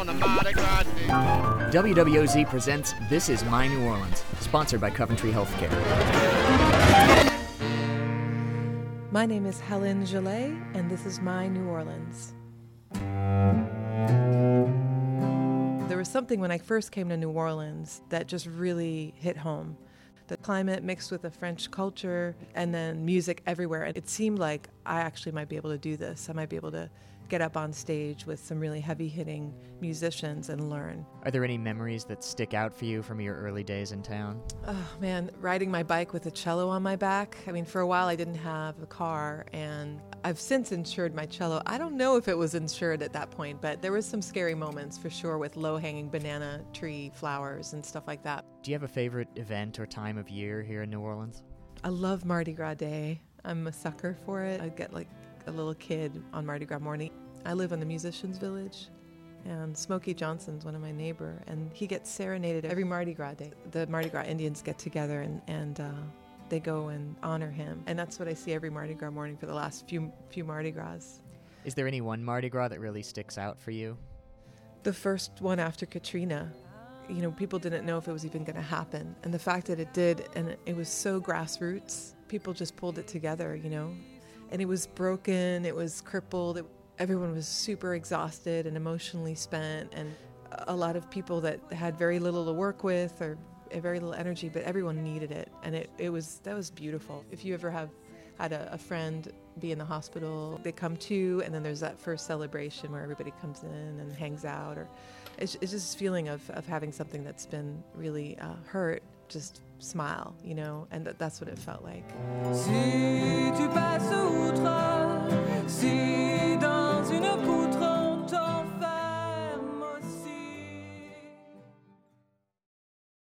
on a Mardi Gras day. WWOZ presents This Is My New Orleans, sponsored by Coventry Healthcare. My name is Helen Gillet, and this is My New Orleans. There was something when I first came to New Orleans that just really hit home. The climate mixed with the French culture and then music everywhere. And it seemed like I actually might be able to do this. I might be able to get up on stage with some really heavy hitting musicians and learn. Are there any memories that stick out for you from your early days in town? Oh man, riding my bike with a cello on my back. I mean, for a while I didn't have a car, and I've since insured my cello. I don't know if it was insured at that point, but there was some scary moments for sure with low hanging banana tree flowers and stuff like that. Do you have a favorite event or time of year here in New Orleans? I love Mardi Gras Day. I'm a sucker for it. I get like a little kid on Mardi Gras morning. I live in the Musicians Village, and Smokey Johnson's one of my neighbor, and he gets serenaded every Mardi Gras day. The Mardi Gras Indians get together and and uh, they go and honor him, and that's what I see every Mardi Gras morning for the last few few Mardi Gras. Is there any one Mardi Gras that really sticks out for you? The first one after Katrina, you know, people didn't know if it was even going to happen, and the fact that it did, and it was so grassroots, people just pulled it together, you know, and it was broken, it was crippled. It, everyone was super exhausted and emotionally spent, and a lot of people that had very little to work with or very little energy, but everyone needed it, and it, it was that was beautiful. If you ever have had a, a friend be in the hospital, they come to, and then there's that first celebration where everybody comes in and hangs out, or it's, it's just this feeling of, of having something that's been really uh, hurt just smile, you know, and th- that's what it felt like.